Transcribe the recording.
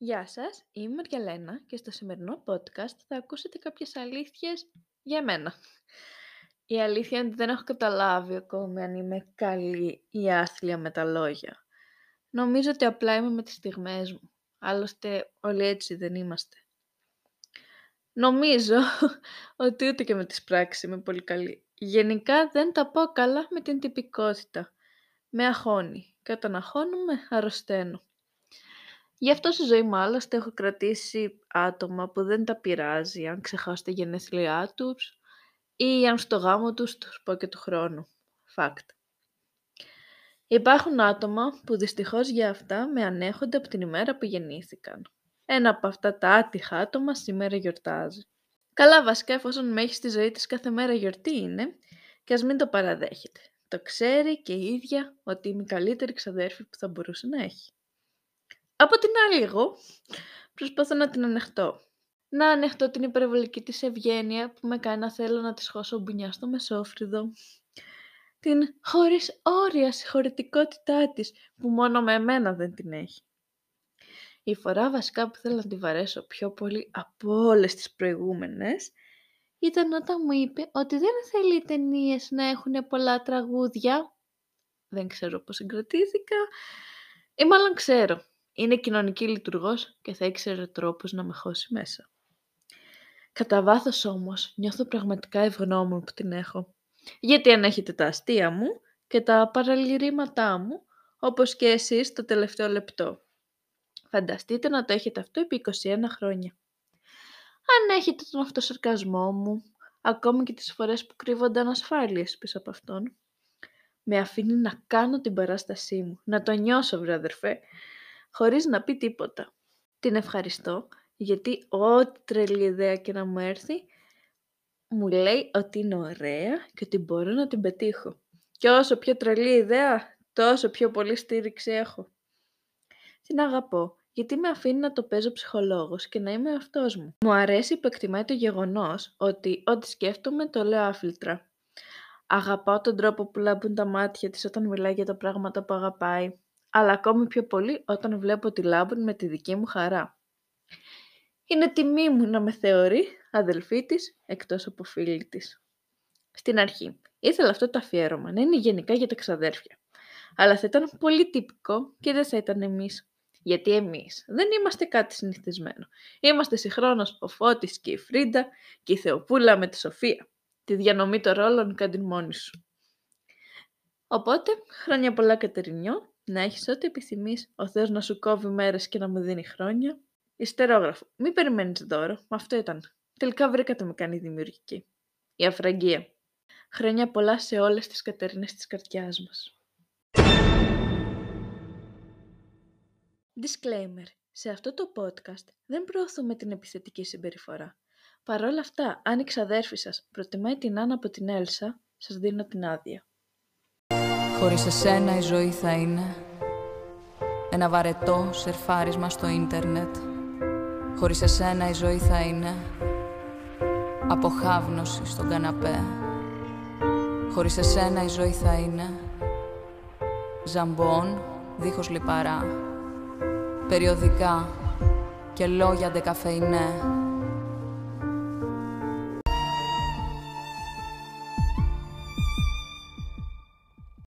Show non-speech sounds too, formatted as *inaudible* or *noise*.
Γεια σας, είμαι η Μαριαλένα και στο σημερινό podcast θα ακούσετε κάποιες αλήθειες για μένα. Η αλήθεια είναι ότι δεν έχω καταλάβει ακόμη αν είμαι καλή ή άθλια με τα λόγια. Νομίζω ότι απλά είμαι με τις στιγμές μου. Άλλωστε όλοι έτσι δεν είμαστε. Νομίζω *laughs* ότι ούτε και με τις πράξεις είμαι πολύ καλή. Γενικά δεν τα πω καλά με την τυπικότητα. Με αγχώνει και όταν αγχώνομαι αρρωσταίνω. Γι' αυτό στη ζωή μου άλλωστε έχω κρατήσει άτομα που δεν τα πειράζει αν ξεχάσω τα γενέθλιά τους ή αν στο γάμο τους τους πω και του χρόνου. Fact. Υπάρχουν άτομα που δυστυχώς για αυτά με ανέχονται από την ημέρα που γεννήθηκαν. Ένα από αυτά τα άτυχα άτομα σήμερα γιορτάζει. Καλά βασικά εφόσον με έχεις στη ζωή της κάθε μέρα γιορτή είναι και ας μην το παραδέχεται. Το ξέρει και η ίδια ότι είμαι η καλύτερη ξαδέρφη που θα μπορούσε να έχει. Από την άλλη εγώ προσπαθώ να την ανεχτώ. Να ανεχτώ την υπερβολική της ευγένεια που με κάνει να θέλω να της χώσω μπουνιά στο μεσόφρυδο. Την χωρίς όρια συγχωρητικότητά της που μόνο με εμένα δεν την έχει. Η φορά βασικά που θέλω να τη βαρέσω πιο πολύ από όλες τις προηγούμενες ήταν όταν μου είπε ότι δεν θέλει οι ταινίες να έχουν πολλά τραγούδια. Δεν ξέρω πώς συγκρατήθηκα. Ή μάλλον ξέρω. Είναι κοινωνική λειτουργός και θα ήξερε τρόπους να με χώσει μέσα. Κατά βάθος όμως νιώθω πραγματικά ευγνώμων που την έχω. Γιατί αν έχετε τα αστεία μου και τα παραλυρήματά μου, όπως και εσείς το τελευταίο λεπτό. Φανταστείτε να το έχετε αυτό επί 21 χρόνια. Αν έχετε τον αυτοσαρκασμό μου, ακόμη και τις φορές που κρύβονται ανασφάλειες πίσω από αυτόν, με αφήνει να κάνω την παράστασή μου, να το νιώσω βρε αδερφέ, χωρίς να πει τίποτα. Την ευχαριστώ γιατί ό,τι τρελή ιδέα και να μου έρθει, μου λέει ότι είναι ωραία και ότι μπορώ να την πετύχω. Και όσο πιο τρελή ιδέα, τόσο πιο πολύ στήριξη έχω. Την αγαπώ, γιατί με αφήνει να το παίζω ψυχολόγος και να είμαι αυτός μου. Μου αρέσει που εκτιμάει το γεγονός ότι ό,τι σκέφτομαι το λέω άφιλτρα. Αγαπάω τον τρόπο που λάμπουν τα μάτια της όταν μιλάει για τα πράγματα που αγαπάει αλλά ακόμη πιο πολύ όταν βλέπω τη λάμπουν με τη δική μου χαρά. Είναι τιμή μου να με θεωρεί αδελφή της εκτός από φίλη της. Στην αρχή, ήθελα αυτό το αφιέρωμα να είναι γενικά για τα ξαδέρφια. Αλλά θα ήταν πολύ τυπικό και δεν θα ήταν εμείς. Γιατί εμείς δεν είμαστε κάτι συνηθισμένο. Είμαστε συγχρόνως ο Φώτης και η Φρίντα και η Θεοπούλα με τη Σοφία. Τη διανομή των ρόλων κάνει μόνη σου. Οπότε, χρόνια πολλά Κατερινιό να έχεις ό,τι επιθυμείς, ο Θεός να σου κόβει μέρες και να μου δίνει χρόνια. Ιστερόγραφο. Μην περιμένεις δώρο. Μα αυτό ήταν. Τελικά βρήκατε με κάνει δημιουργική. Η αφραγγία. Χρόνια πολλά σε όλες τις Κατερίνες της καρδιάς μας. Disclaimer. Σε αυτό το podcast δεν προωθούμε την επιθετική συμπεριφορά. Παρ' όλα αυτά, αν η ξαδέρφη σας προτιμάει την Άννα από την Έλσα, σας δίνω την άδεια. Χωρίς εσένα η ζωή θα είναι ένα βαρετό σερφάρισμα στο ίντερνετ. Χωρίς εσένα η ζωή θα είναι αποχάβνωση στον καναπέ. Χωρίς εσένα η ζωή θα είναι ζαμπόν δίχως λιπαρά. Περιοδικά και λόγια ντεκαφεϊνέ